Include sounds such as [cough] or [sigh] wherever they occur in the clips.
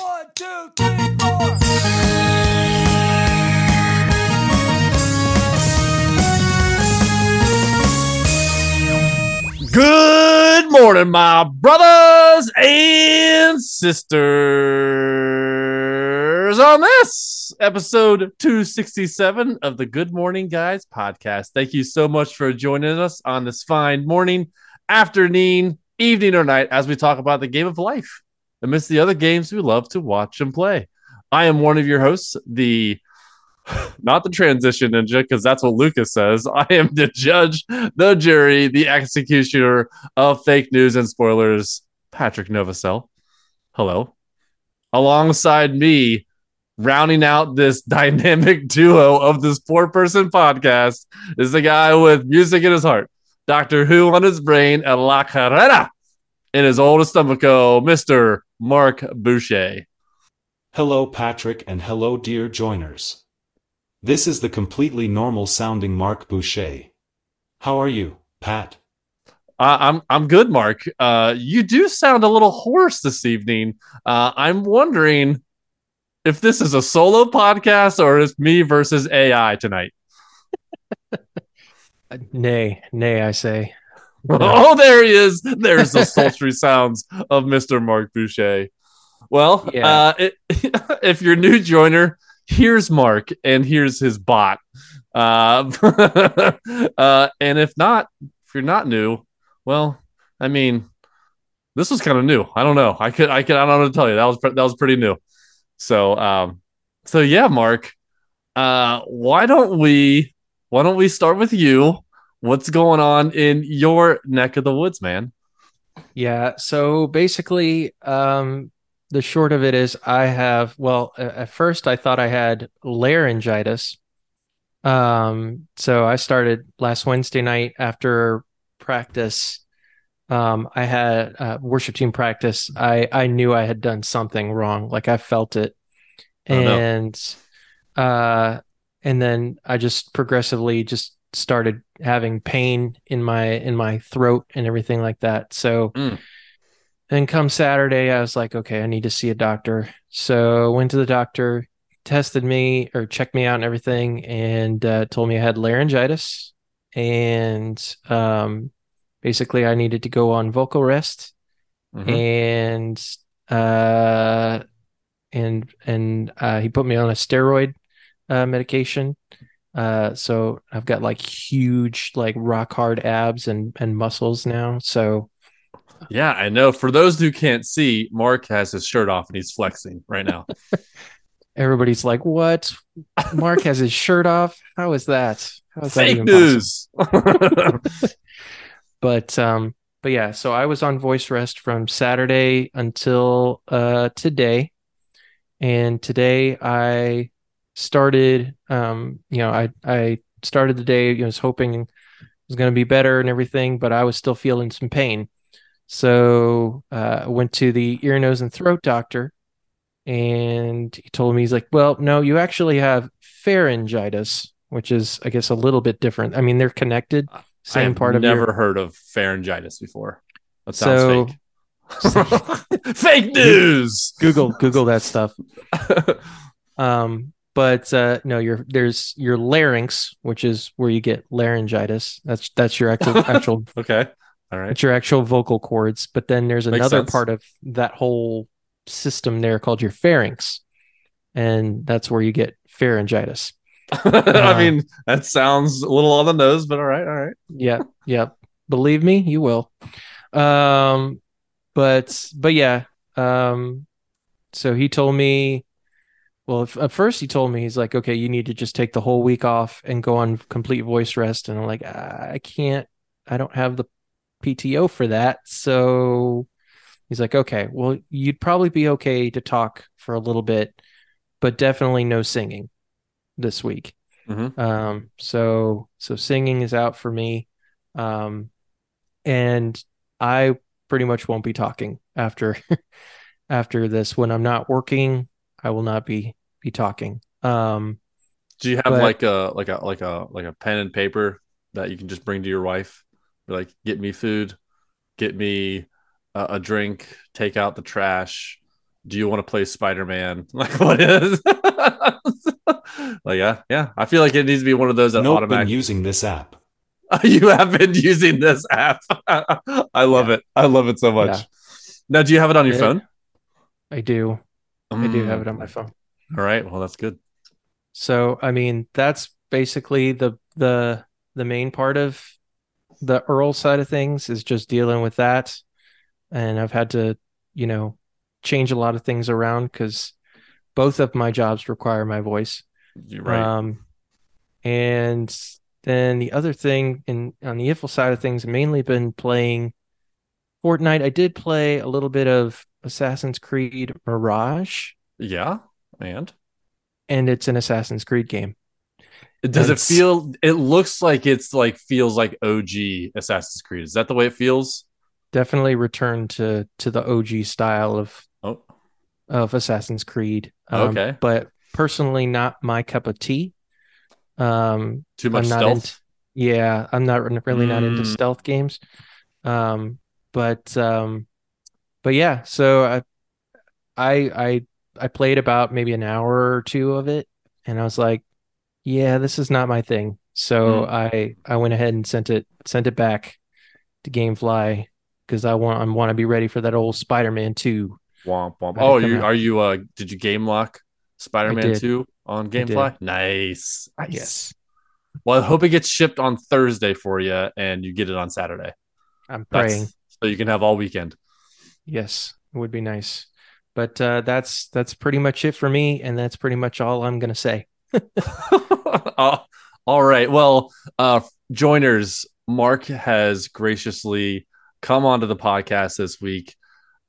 One, two, three, four. Good morning, my brothers and sisters. On this episode 267 of the Good Morning Guys podcast. Thank you so much for joining us on this fine morning, afternoon, evening, or night as we talk about the game of life amidst the other games we love to watch and play. I am one of your hosts, the not the transition ninja, because that's what Lucas says. [laughs] I am the judge, the jury, the executioner of fake news and spoilers, Patrick Novacell. Hello. Alongside me, rounding out this [laughs] dynamic duo of this four person podcast, is the guy with music in his heart, Doctor Who on his brain, and La Carrera in his oldest stomacho, oh, Mr. Marc Boucher. Hello, Patrick, and hello, dear joiners. This is the completely normal sounding Marc Boucher. How are you, Pat? Uh, I'm I'm good, Marc. Uh, you do sound a little hoarse this evening. Uh, I'm wondering if this is a solo podcast or is me versus AI tonight. [laughs] Nay, nay, I say. [laughs] Oh, there he is. There's the [laughs] sultry sounds of Mr. Marc Boucher. Well, Yeah. uh, it, [laughs] if you're a new joiner, here's Marc and here's his bot. Uh, uh, and if not, if you're not new, well, I mean, this was kind of new. I don't know. I could, I could, I don't know to tell you. That was, that was pretty new. So, um, so yeah, Marc, uh, why don't we, why don't we start with you? What's going on in your neck of the woods, man? Yeah, so basically, um, the short of it is I have, well, at first I thought I had laryngitis. Um, so I started last Wednesday night after practice. Um, I had uh, worship team practice. I I knew I had done something wrong, like I felt it. Oh, no. And uh and then I just progressively just started having pain in my in my throat and everything like that. So Mm. then come Saturday, I was like, okay, I need to see a doctor. So went to the doctor, tested me or checked me out and everything, and uh, told me I had laryngitis, and um, basically I needed to go on vocal rest Mhm. and uh and and uh he put me on a steroid uh medication uh so I've got like huge like rock hard abs and and muscles now so Yeah, I know. For those who can't see, Marc has his shirt off and he's flexing right now. [laughs] everybody's like what Marc has his shirt off how is that how is that Fake even news. [laughs] but um but yeah so i was on voice rest from saturday until uh today and today i started um you know i i started the day you know, was hoping it was going to be better and everything but i was still feeling some pain so uh i went to the ear nose and throat doctor and he told me he's like well no you actually have pharyngitis which is i guess a little bit different i mean they're connected same part of never your heard of pharyngitis before. That sounds So- fake. [laughs] [laughs] fake news. Google Google that stuff. [laughs] Um, but uh, no, your there's your larynx, which is where you get laryngitis. That's that's your actual [laughs] actual okay. All right. that's your actual vocal cords. But then there's Makes another sense. part of that whole system there called your pharynx, and that's where you get pharyngitis. [laughs] I mean, that sounds a little on the nose, but all right. All right. yeah, yeah. Believe me, you will. Um, but but yeah. Um, so he told me. Well, if, at first he told me he's like, okay, you need to just take the whole week off and go on complete voice rest, and I'm like, I can't. I don't have the PTO for that. So he's like, okay, well, you'd probably be okay to talk for a little bit, but definitely no singing this week. Mhm. Um, so so singing is out for me. Um, and I pretty much won't be talking after [laughs] after this. When I'm not working, I will not be be talking. Um, Do you have But- like a like a like a like a pen and paper that you can just bring to your wife? Be like, get me food, get me a, a drink, take out the trash, do you want to play Spider-Man? [laughs] Like what is? [laughs] like yeah, yeah. I feel like it needs to be one of those that Nope, been using this app. [laughs] you have been using this app. I love it. I love it so much. Yeah. Now, do you have it on your Yeah. phone? I do. I do have Mm, it on my phone. All right. Well, that's good. So I mean, that's basically the the the main part of the IRL side of things is just dealing with that. And I've had to, you know, change a lot of things around because both of my jobs require my voice. You're right. Um, and then the other thing in on the IFL side of things, mainly been playing Fortnite. I did play a little bit of Assassin's Creed Mirage, yeah. And and it's an Assassin's Creed game. does it feel? It looks like it's like feels like OG Assassin's Creed. Is that the way it feels? Definitely return to to the OG style of Oh, of Assassin's Creed. Um, Okay. but personally, not my cup of tea. Um, too much stealth. into- yeah, I'm not really not into Mm. stealth games. Um, but um, but yeah, so I I I I played about maybe an hour or two of it, and I was like, yeah, this is not my thing. So Mm. I I went ahead and sent it sent it back to GameFly because I want I want to be ready for that old Spider-Man 2. Womp womp. Oh, you are you? Uh, did you game lock Spider-Man. Two on. GameFly? Nice. Nice. Yes, Well, I hope it gets shipped on Thursday for you, and you get it on Saturday. I'm That's- praying. so you can have all weekend. Yes, it would be nice. But uh, that's that's pretty much it for me, and that's pretty much all I'm gonna say. [laughs] [laughs] All right. Well, uh, joiners, Marc has graciously come onto the podcast this week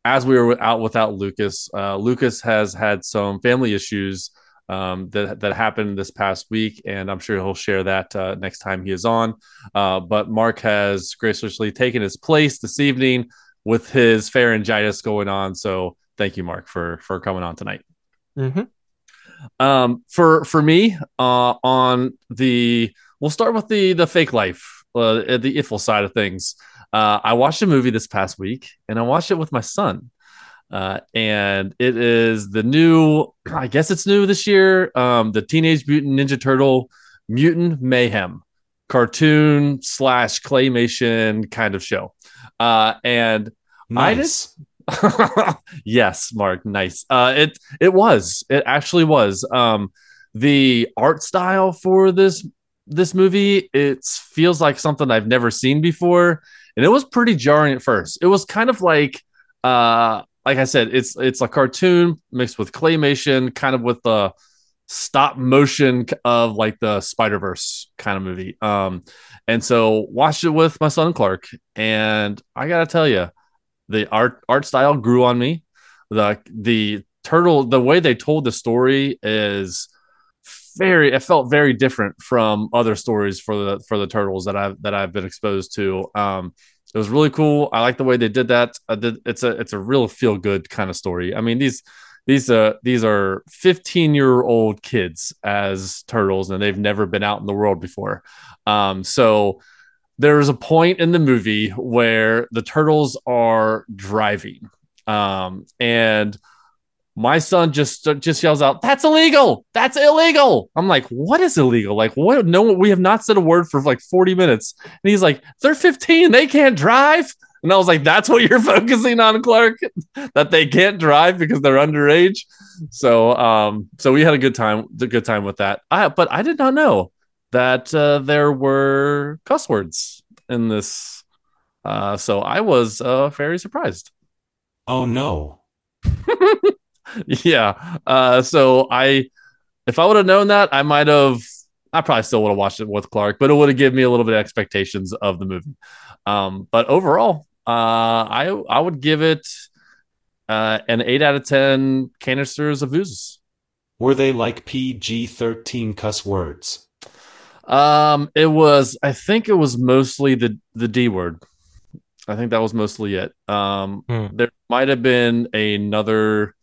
as we were out without Lucas. Uh, Lucas has had some family issues um, that that happened this past week, and I'm sure he'll share that uh, next time he is on. Uh, but Marc has graciously taken his place this evening with his pharyngitis going on. So thank you, Marc, for for coming on tonight. hmm Um, for for me, uh, on the we'll start with the the fake life, uh, the IFL side of things. Uh, I watched a movie this past week, and I watched it with my son. Uh, and it is the new, I guess it's new this year. Um, the Teenage Mutant Ninja Turtle Mutant Mayhem cartoon slash claymation kind of show. Uh, and I did- Nice. [laughs] yes, Marc, nice. Uh it it was. It actually was. Um the art style for this this movie, it feels like something I've never seen before and it was pretty jarring at first. It was kind of like uh like I said, it's it's a cartoon mixed with claymation, kind of with the stop motion of like the Spider-Verse kind of movie. Um and so watched it with my son Clark and I got to tell you the art art style grew on me. The the turtle the way they told the story is very it felt very different from other stories for the for the turtles that I've that I've been exposed to. Um it was really cool. I like the way they did that. Did, it's a it's a real feel good kind of story. I mean these these uh these are 15 year old kids as turtles and they've never been out in the world before. Um so there's a point in the movie where the turtles are driving um and my son just just yells out that's illegal! That's illegal! I'm like what is illegal? Like what no we have not said a word for like 40 minutes. And he's like they're 15 they can't drive! And i was like that's what you're [laughs] focusing on clark? That they can't drive because they're underage? So um so we had a good time a good time with that. I but i did not know that uh, there were cuss words in this. Uh, so I was uh, very surprised. Oh no. [laughs] yeah. Uh, so I, if I would have known that, I might have. I probably still would have watched it with Clark, but it would have given me a little bit of expectations of the movie. Um, but overall, uh, I I would give it uh, an eight out of ten canisters of oozes. Were they like PG 13 cuss words? Um, it was. I think it was mostly the the D word. I think that was mostly it. Um, Hmm. there might have been another,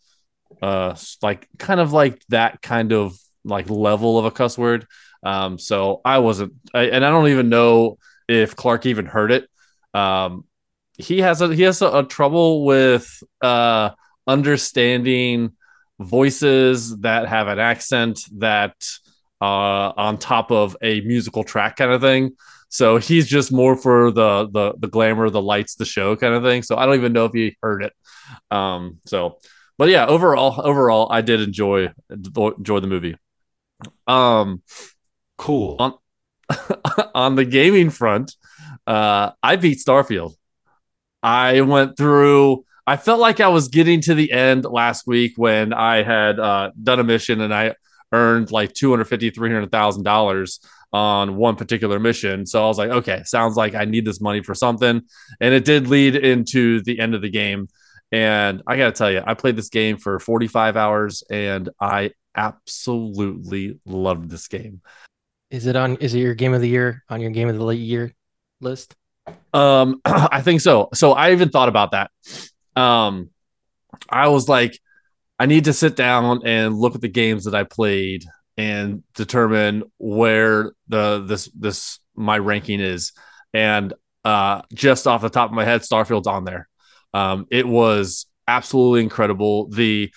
uh, like kind of like that kind of like level of a cuss word. Um, so I wasn't, I, and I don't even know if Clark even heard it. Um, he has a he has a, a trouble with uh understanding voices that have an accent that uh on top of a musical track kind of thing. So he's just more for the the the glamour, the lights, the show kind of thing. So I don't even know if he heard it. Um so but yeah, overall overall I did enjoy enjoy the movie. Um Cool. On- [laughs] on the gaming front, uh, I beat Starfield. I went through. I felt like I was getting to the end last week when I had uh, done a mission and I earned like two hundred fifty, three hundred thousand dollars on one particular mission. So I was like, okay, sounds like I need this money for something, and it did lead into the end of the game. And I got to tell you, I played this game for forty five hours, and I absolutely loved this game. Is it on? Is it your game of the year on your game of the year list? Um, [clears throat] I think so. So I even thought about that. Um, I was like, I need to sit down and look at the games that I played and determine where the this this my ranking is. And uh, just off the top of my head, Starfield's on there. Um, it was absolutely incredible. The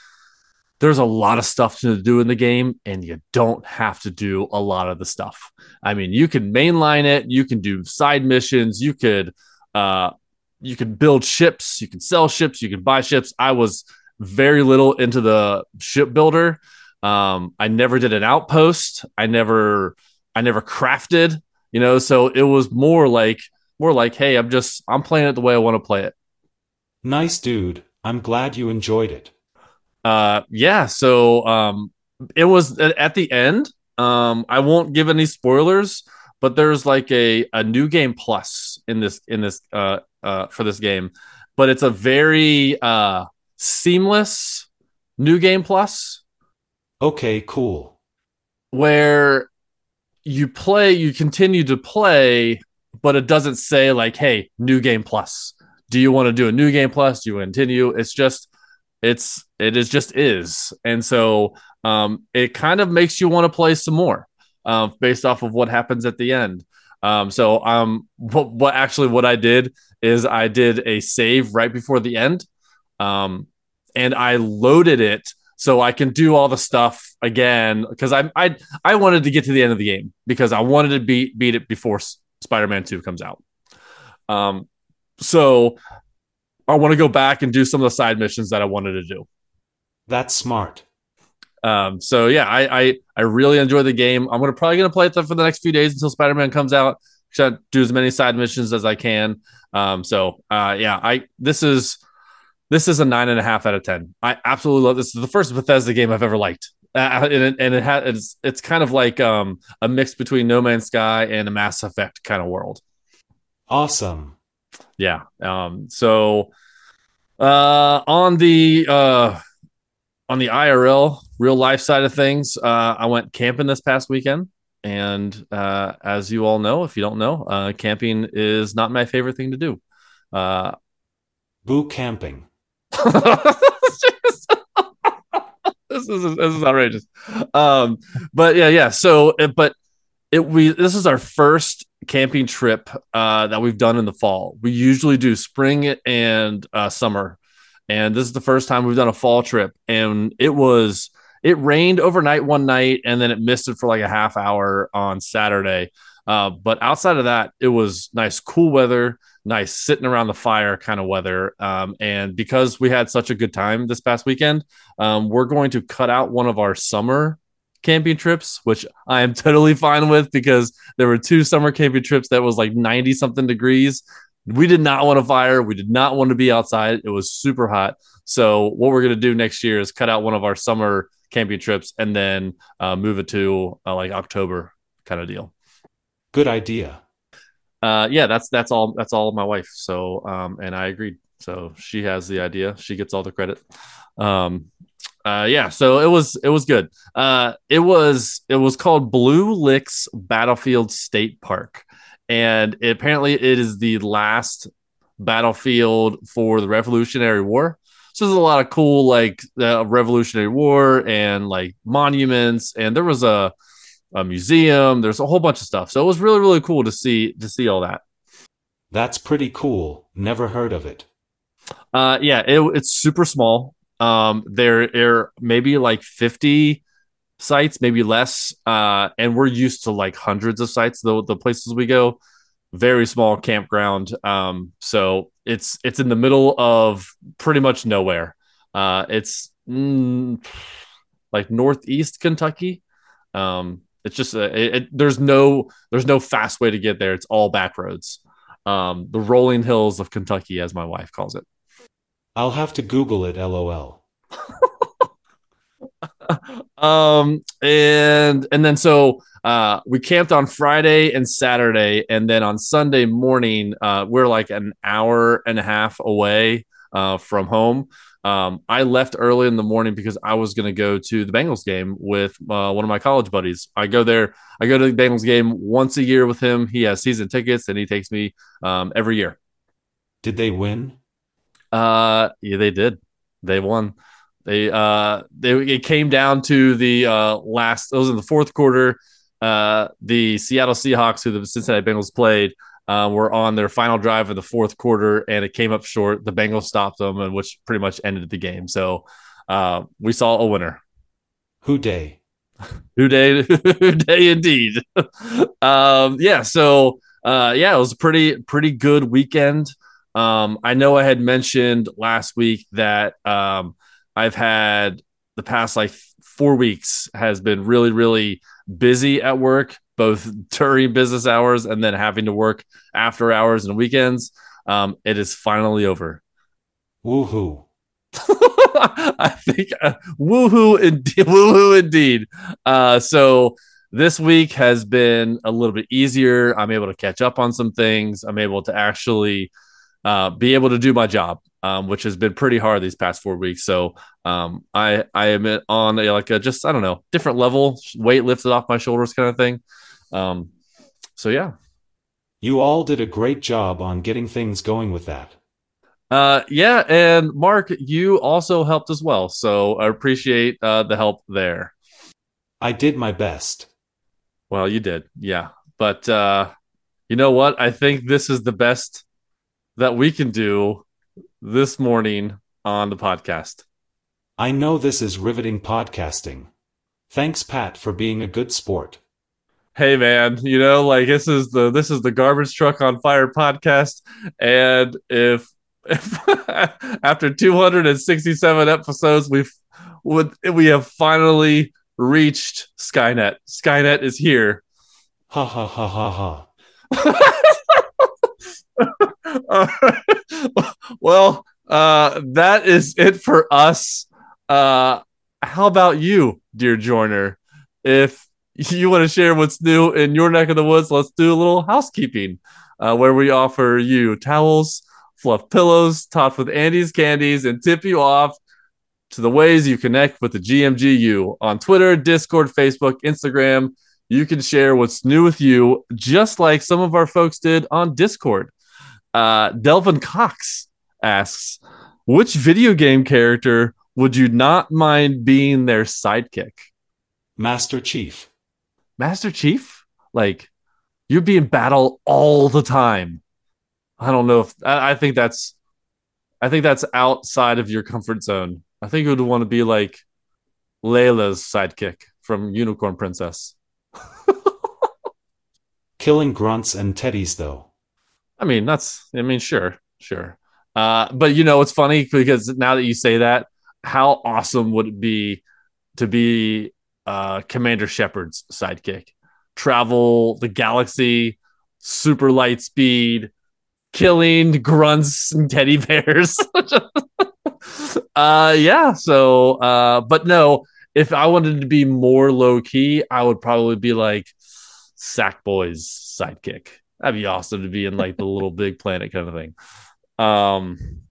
there's a lot of stuff to do in the game, and you don't have to do a lot of the stuff. I mean, you can mainline it, you can do side missions, you could uh you can build ships, you can sell ships, you can buy ships. I was very little into the shipbuilder. Um, I never did an outpost. I never I never crafted, you know, so it was more like more like, hey, I'm just I'm playing it the way I want to play it. Nice dude. I'm glad you enjoyed it. Uh yeah, so um it was at the end. Um I won't give any spoilers, but there's like a a new game plus in this in this uh uh for this game, but it's a very uh seamless new game plus. Okay, cool. where you play you continue to play but it doesn't say like hey new game plus. Do you want to do a new game plus? Do you want to continue? It's just it's it is just is. And so um it kind of makes you want to play some more uh, based off of what happens at the end. Um so um what, what actually what i did is i did a save right before the end um and i loaded it so I can do all the stuff again because I I I wanted to get to the end of the game because I wanted to beat beat it before S- Spider-Man 2 comes out. Um so I want to go back and do some of the side missions that I wanted to do. That's smart. Um so yeah, I I I really enjoy the game. I'm gonna probably gonna play it for the next few days until Spider-Man comes out. To do as many side missions as I can. Um so uh yeah, I this is this is a nine and a half out of ten. I absolutely love this. This is the first Bethesda game I've ever liked, uh, and it, and it has it's it's kind of like um, a mix between No Man's Sky and a Mass Effect kind of world. Awesome. Yeah. Um. So, uh, on the uh, on the IRL real life side of things, uh, I went camping this past weekend. And uh, as you all know, if you don't know, uh, camping is not my favorite thing to do. Uh, Boo camping. This is this is outrageous. Um, but yeah, yeah. So, but it we this is our first camping trip uh, that we've done in the fall. We usually do spring and uh, summer, and this is the first time we've done a fall trip. And it was it rained overnight one night, and then it misted for like a half hour on Saturday. Uh, but outside of that, it was nice, cool weather, nice sitting around the fire kind of weather. Um, and because we had such a good time this past weekend, um, we're going to cut out one of our summer camping trips, which I am [laughs] totally fine with because there were two summer camping trips that was like 90 something degrees. We did not want a fire. We did not want to be outside. It was super hot. So, what we're going to do next year is cut out one of our summer camping trips and then uh, move it to uh, like October kind of deal Good idea. Uh yeah that's that's all that's all my wife. So um and i agreed. So she has the idea. She gets all the credit. Um uh yeah so it was it was good. Uh it was it was called blue licks battlefield state park. And apparently it is the last battlefield for the revolutionary war. So there's a lot of cool like uh, revolutionary war and like monuments. And there was a a museum there's a whole bunch of stuff so it was really really cool to see to see all that That's pretty cool. Never heard of it. Uh, yeah, it, it's super small. Um, there are maybe like 50 sites, maybe less. Uh, and we're used to like hundreds of sites, the, the places we go. Very small campground. Um, so it's it's in the middle of pretty much nowhere. Uh, it's mm, like northeast Kentucky. Um, it's just a, it, it, there's no there's no fast way to get there. It's all back roads. Um, the rolling hills of Kentucky, as my wife calls it. I'll have to Google it, lol. [laughs] um, and and then so uh, we camped on Friday and Saturday, and then on Sunday morning, uh, we're like an hour and a half away uh, from home. Um, I left early in the morning because I was going to go to the Bengals game with uh, one of my college buddies. I go there, I go to the Bengals game once a year with him. He has season tickets and he takes me um, every year. Did they win? Uh, yeah, they did. They won. They uh, they it came down to the uh last. It was in the fourth quarter. Uh, the Seattle Seahawks, who the Cincinnati Bengals played, uh, were on their final drive of the fourth quarter, and it came up short. The Bengals stopped them, and which pretty much ended the game. So uh, we saw a winner. Who day? [laughs] Who day? [laughs] Who day indeed. [laughs] um, yeah. So uh, yeah, it was a pretty pretty good weekend. Um, I know I had mentioned last week that um, I've had the past like four weeks has been really really busy at work both during business hours and then having to work after hours and weekends. Um, it is finally over. Woohoo. [laughs] I think uh, woohoo indeed. [laughs] Woohoo indeed. Uh, so this week has been a little bit easier. I'm able to catch up on some things. I'm able to actually uh, be able to do my job, um, which has been pretty hard these past four weeks. So um, I I am on a, like a just I don't know different level, weight lifted off my shoulders kind of thing. Um, so yeah, You all did a great job on getting things going with that. uh, yeah, and Marc, you also helped as well. So I appreciate uh, the help there. I did my best. Well, you did, yeah. But uh, you know what? I think this is the best that we can do this morning on the podcast. I know this is riveting podcasting. Thanks, Pat, for being a good sport. Hey man you know like this is the this is the garbage truck on fire podcast. And if, [laughs] if after 267 episodes we've would we have finally reached skynet. Skynet is here. Ha ha ha ha ha. [laughs] Well uh that is it for us. Uh how about you dear joiner? If [laughs] you want to share what's new in your neck of the woods, let's do a little housekeeping uh, where we offer you towels, fluff pillows, topped with Andes candies, and tip you off to the ways you connect with the GMGU on Twitter, Discord, Facebook, Instagram. You can share what's new with you, just like some of our folks did on Discord. Uh, Delvin Cox asks, which video game character would you not mind being their sidekick? Master Chief. Master Chief, like you'd be in battle all the time. I don't know if I, I think that's I think that's outside of your comfort zone. I think you would want to be like Layla's sidekick from Unicorn Princess. [laughs] Killing grunts and teddies, though. I mean, that's I mean, sure, sure. Uh, but you know, it's funny because now that you say that, how awesome would it be to be uh, Commander Shepard's sidekick? Travel the galaxy, super light speed, killing grunts and teddy bears. [laughs] uh, yeah. So, uh, but no, if I wanted to be more low key, I would probably be like Sackboy's sidekick. That'd be awesome to be in like the [laughs] little big planet kind of thing. Um,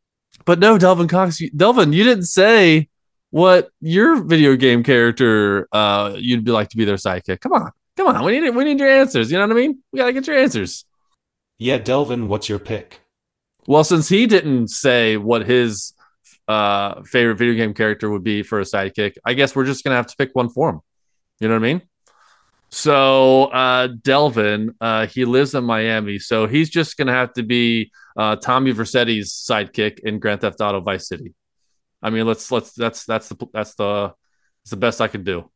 but no, Delvin Cox, Delvin, you didn't say what your video game character uh you'd be like to be their sidekick. Come on, come on, we need we need your answers. You know what I mean? We gotta get your answers. Yeah, Delvin, what's your pick? Well, since he didn't say what his uh favorite video game character would be for a sidekick, I guess we're just gonna have to pick one for him. You know what I mean? So uh Delvin, uh he lives in Miami, so he's just gonna have to be uh Tommy Vercetti's sidekick in Grand Theft Auto Vice City. I mean, let's let's that's that's the that's the that's the best I could do.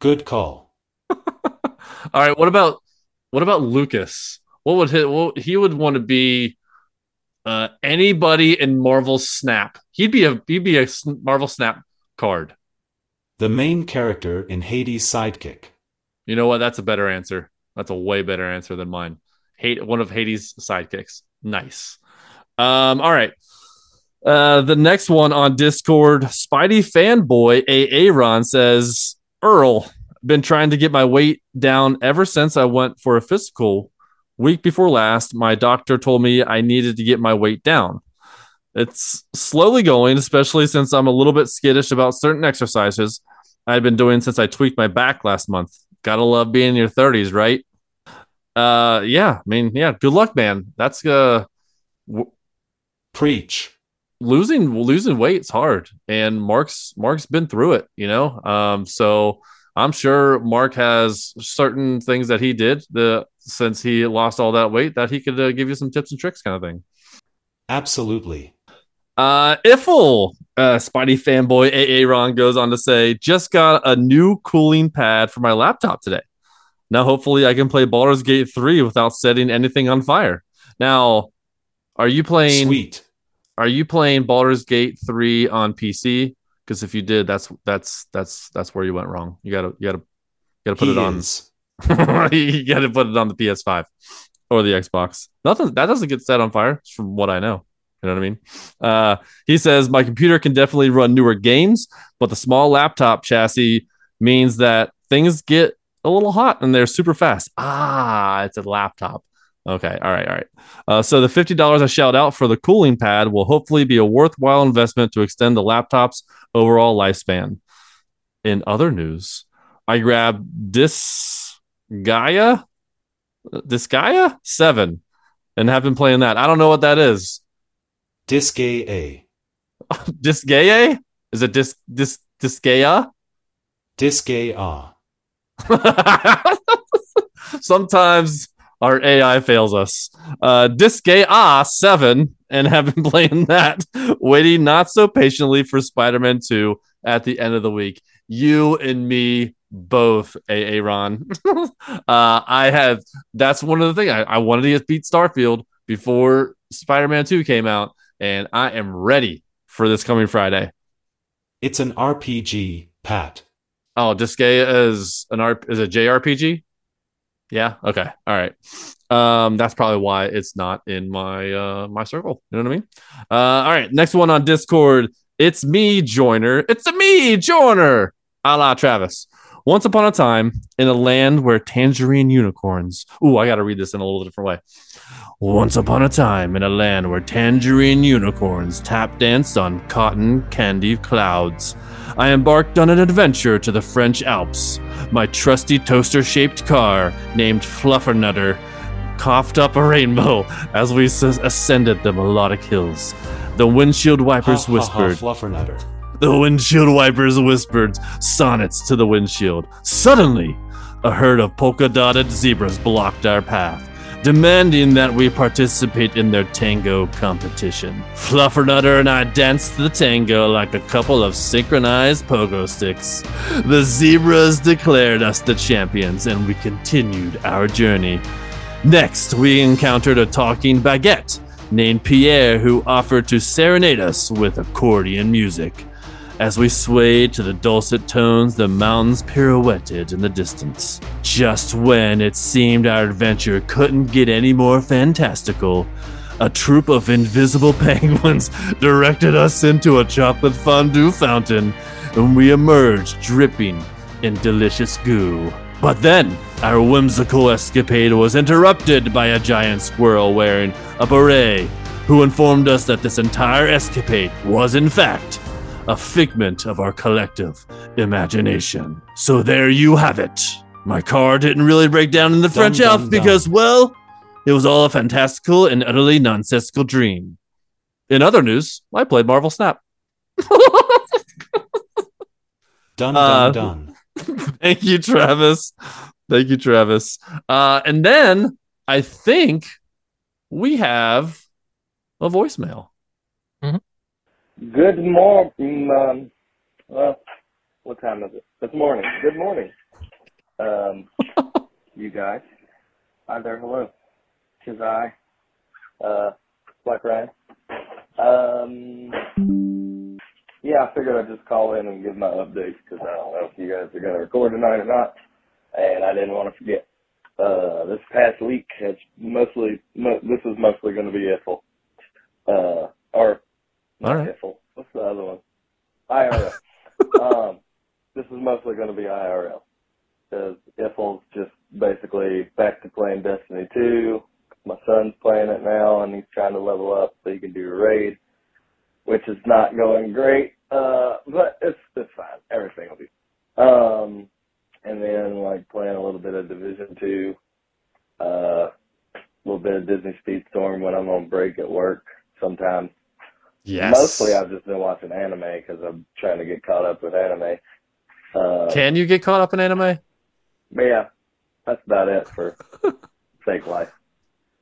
Good call. [laughs] All right, what about what about Lucas? What would he, what, he would want to be? Uh, anybody in Marvel Snap? He'd be a he'd be a Marvel Snap card. The main character in Hades' sidekick. You know what? That's a better answer. That's a way better answer than mine. Hate one of Hades' sidekicks. Nice. Um, all right. Uh, the next one on Discord, Spidey fanboy Aaron says, IRL, been trying to get my weight down ever since I went for a physical. Week before last, my doctor told me I needed to get my weight down. It's slowly going, especially since I'm a little bit skittish about certain exercises I've been doing since I tweaked my back last month. Gotta love being in your 30s, right? Uh, yeah. I mean, yeah. Good luck, man. That's uh, w- Preach. Losing losing weight's hard, and Marc's Marc's been through it. You know, um, so I'm sure Marc has certain things that he did the since he lost all that weight that he could uh, give you some tips and tricks, kind of thing. Absolutely. Uh, IFL, uh, Spidey fanboy Aaron goes on to say, just got a new cooling pad for my laptop today. Now, hopefully, I can play Baldur's Gate 3 without setting anything on fire. Now, are you playing? Sweet. Are you playing Baldur's Gate 3 on PC? Because if you did, that's that's that's that's where you went wrong. You gotta you gotta you gotta put he it on. [laughs] you gotta put it on the PS5 or the Xbox. Nothing that doesn't get set on fire, from what I know. You know what I mean? Uh, he says my computer can definitely run newer games, but the small laptop chassis means that things get a little hot and they're super fast. Ah, it's a laptop. Okay, all right, all right. Uh, so the fifty dollars I shelled out for the cooling pad will hopefully be a worthwhile investment to extend the laptop's overall lifespan. In other news, I grabbed this Gaia, this Gaia seven, and have been playing that. I don't know what that is. Disgay A. [laughs] Disgaea? Is it dis dis Disgaea? Disgay Ah. [laughs] Sometimes our AI fails us. Uh, Disgaea 7, and [laughs] have been playing that, waiting not so patiently for Spider Man 2 at the end of the week. You and me both, Aaron. [laughs] uh, I have, that's one of the things I, I wanted to get beat Starfield before Spider Man 2 came out, and I am ready for this coming Friday. It's an RPG, Pat. Oh, Disgaea is an R is a JRPG. Yeah. Okay. All right. Um, that's probably why it's not in my uh my circle. You know what I mean? Uh, all right. Next one on Discord. It's me, Joiner. It's a me, Joiner. A la Travis. Once upon a time, in a land where tangerine unicorns. Ooh, I got to read this in a little different way. Once upon a time, in a land where tangerine unicorns tap danced on cotton candy clouds, I embarked on an adventure to the French Alps. My trusty toaster shaped car, named Fluffernutter, coughed up a rainbow as we ascended the melodic hills. The windshield wipers Ha, ha, ha, whispered. Fluffernutter. The windshield wipers whispered sonnets to the windshield. Suddenly, a herd of polka dotted zebras blocked our path, demanding that we participate in their tango competition. Fluffernutter and I danced the tango like a couple of synchronized pogo sticks. The zebras declared us the champions, and we continued our journey. Next, we encountered a talking baguette named Pierre who offered to serenade us with accordion music. As we swayed to the dulcet tones, the mountains pirouetted in the distance. Just when it seemed our adventure couldn't get any more fantastical, a troop of invisible [laughs] penguins directed us into a chocolate fondue fountain, and we emerged dripping in delicious goo. But then, our whimsical escapade was interrupted by a giant squirrel wearing a beret, who informed us that this entire escapade was, in fact, a figment of our collective imagination. So there you have it. My car didn't really break down in the Dum, French Alps because, well, it was all a fantastical and utterly nonsensical dream. In other news, I played Marvel Snap. [laughs] Done, Uh, done, done. [laughs] Thank you, Travis. Thank you, Travis. Uh, and then I think we have a voicemail. Good morning. Um, well, what time is it? It's morning. Good morning. Um, [laughs] you guys. Hi there. Hello. Tis I. Uh, Black Ryan. Um, yeah, I figured I'd just call in and give my updates because I don't know if you guys are going to record tonight or not, and I didn't want to forget. Uh, this past week has mostly, mo- this is mostly going to be IFL. Uh, or All right. IFL. What's the other one? IRL. [laughs] um, this is mostly going to be IRL. Because IFL's just basically back to playing Destiny 2. My son's playing it now, and he's trying to level up so he can do a raid, which is not going great. Uh, but it's it's fine. Everything will be. Um, and then like playing a little bit of Division Two, uh, a little bit of Disney Speedstorm when I'm on break at work. Sometimes Yes. Mostly, I've just been watching anime because I'm trying to get caught up with anime. Uh, Can you get caught up in anime? yeah, that's about it for [laughs] fake life.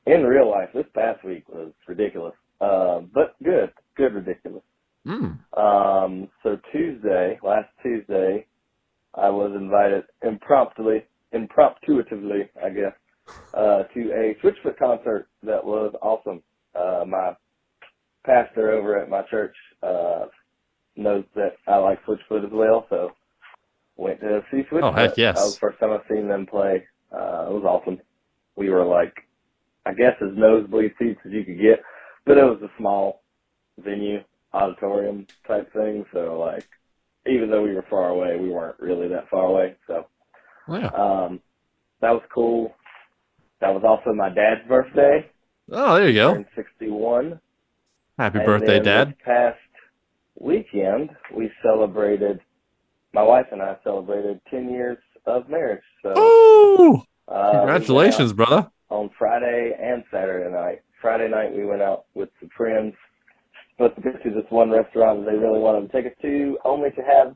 In real life, this past week was ridiculous, uh, but good, good ridiculous. Mm. Um, so Tuesday, last Tuesday, I was invited impromptu, impromptuatively, I guess, uh, to a Switchfoot concert that was awesome. Uh, my pastor over at my church, uh, knows that I like Switchfoot as well, so went to see Switchfoot. Oh, heck yes. That was the first time I've seen them play. Uh, it was awesome. We were like, I guess as nosebleed seats as you could get, but it was a small venue, auditorium type thing, so like, even though we were far away, we weren't really that far away, so Yeah. um, that was cool. That was also my dad's birthday. Oh, there you go. Turned 61. Happy And birthday, Dad. This past weekend, we celebrated, my wife and I celebrated 10 years of marriage. So, Oh, uh, congratulations, brother. On Friday and Saturday night. Friday night, we went out with some friends, supposed to go to this one restaurant that they really wanted to take us to, only to have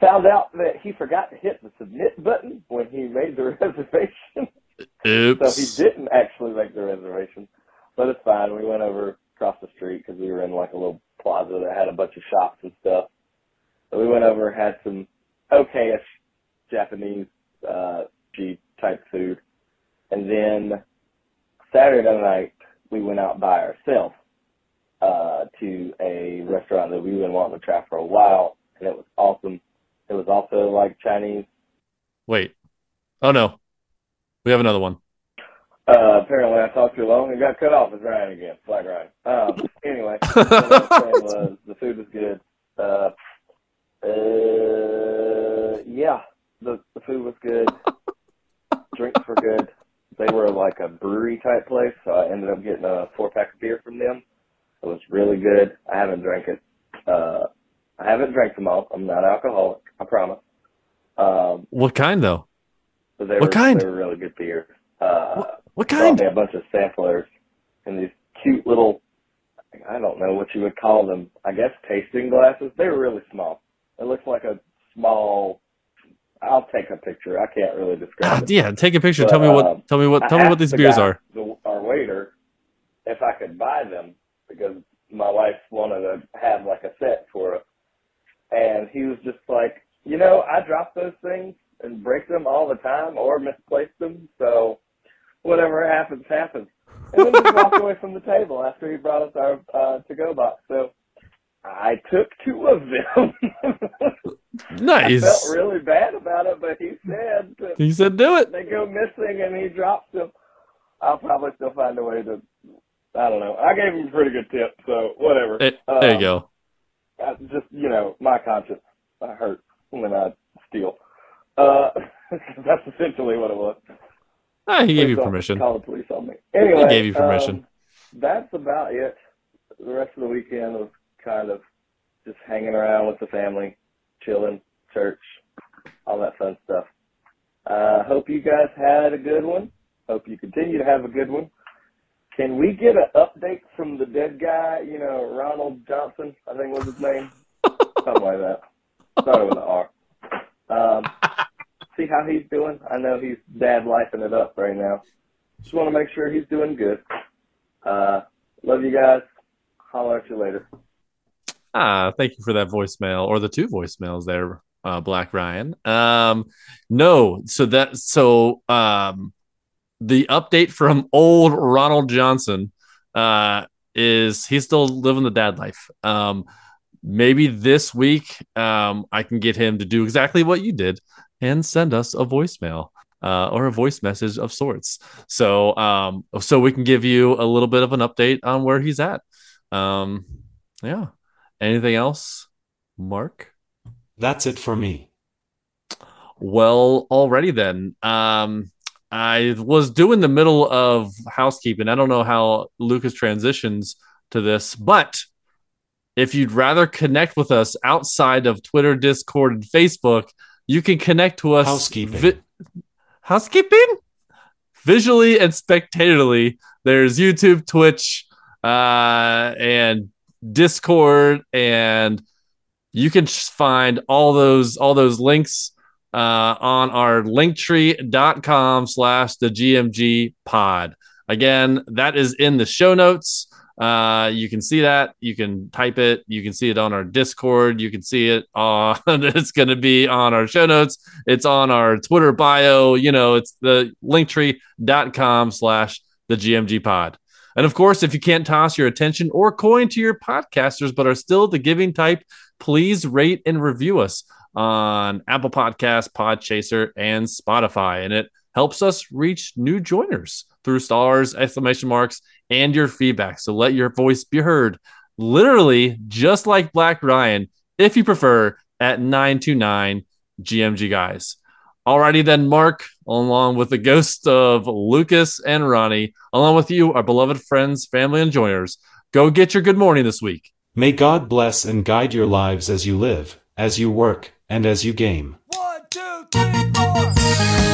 found out that he forgot to hit the submit button when he made the [laughs] reservation. Oops. So he didn't actually make the reservation, but it's fine. We went over across the street because we were in like a little plaza that had a bunch of shops and stuff. So we went over, had some okayish Japanese uh, type food, and then Saturday night we went out by ourselves uh, to a restaurant that we've been wanting to try for a while, and it was awesome. It was also like Chinese Wait. Oh no. We have another one. Uh, apparently I talked too long and got cut off as Ryan again. Black Ryan. Um, anyway, [laughs] was the food was good. Uh, uh, yeah, the, the food was good. Drinks were good. They were like a brewery type place, so I ended up getting a four pack of beer from them. It was really good. I haven't drank it. Uh, I haven't drank them all. I'm not alcoholic. I promise. Um, What kind though? they What were kind? they were really good beer. Uh, What brought kind? me a bunch of samplers and these cute little I don't know what you would call them. I guess tasting glasses. They were really small. It looks like a small I'll take a picture. I can't really describe Ah, it. yeah, take a picture. But, tell me what. um, Tell me what. Tell me what these the beers guy, are. The, our waiter, if I could buy them because my wife wanted to have like a set for us, and he was just like, you know, I drop those things and break them all the time or misplace them, so whatever happens, happens. And then just walked away from the table after he brought us our uh, to-go box. So I took two of them. I Nice. felt really bad about it, but he said that He said, "Do it." they go missing and he drops them, I'll probably still find a way to. I don't know. I gave him a pretty good tip, so whatever. Eh, there you Um, go. I just you know, my conscience I hurt when I steal. Uh, [laughs] that's essentially what it was. Ah, he gave you Police officer permission. Call the police on me. Anyway, he gave you permission. um, that's about it. The rest of the weekend was kind of just hanging around with the family, chilling, church, all that fun stuff. Uh, hope you guys had a good one. Hope you continue to have a good one. Can we get an update from the dead guy? You know, Ronald Johnson, I think was his name. [laughs] Something like that. Started with an R. Um, see how he's doing. I know he's dad lifing it up right now. Just want to make sure he's doing good. Uh, love you guys. Holler at you later. Ah, thank you for that voicemail or the two voicemails there, uh, Black Ryan. Um, no, so that so um, the update from old Ronald Johnson uh, is he's still living the dad life. Um, maybe this week um, I can get him to do exactly what you did and send us a voicemail. Uh, or a voice message of sorts, so um, so we can give you a little bit of an update on where he's at. Um, yeah. Anything else, Marc? That's it for me. Well, already then. Um, I was doing the middle of housekeeping. I don't know how Lucas transitions to this, but if you'd rather connect with us outside of Twitter, Discord, and Facebook, you can connect to us. Housekeeping. vi- housekeeping? Visually and spectatorly. There's YouTube, Twitch, uh, and Discord, and you can find all those all those links uh, on our linktree.com slash the GMG pod. Again, that is in the show notes. Uh, you can see that. You can type it. You can see it on our Discord. You can see it on. [laughs] it's going to be on our show notes. It's on our Twitter bio. You know, it's the linktree.com slash the GMG pod. And of course, if you can't toss your attention or coin to your podcasters, but are still the giving type, please rate and review us on Apple Podcasts, Podchaser, and Spotify. And it helps us reach new joiners through stars, exclamation marks, and your feedback. So let your voice be heard, literally just like Black Ryan, if you prefer, at 929 GMG Guys. Alrighty then, Marc, along with the ghost of Lucas and Ronnie, along with you, our beloved friends, family, and joiners, go get your good morning this week. May God bless and guide your lives as you live, as you work, and as you game. One, two, three, four.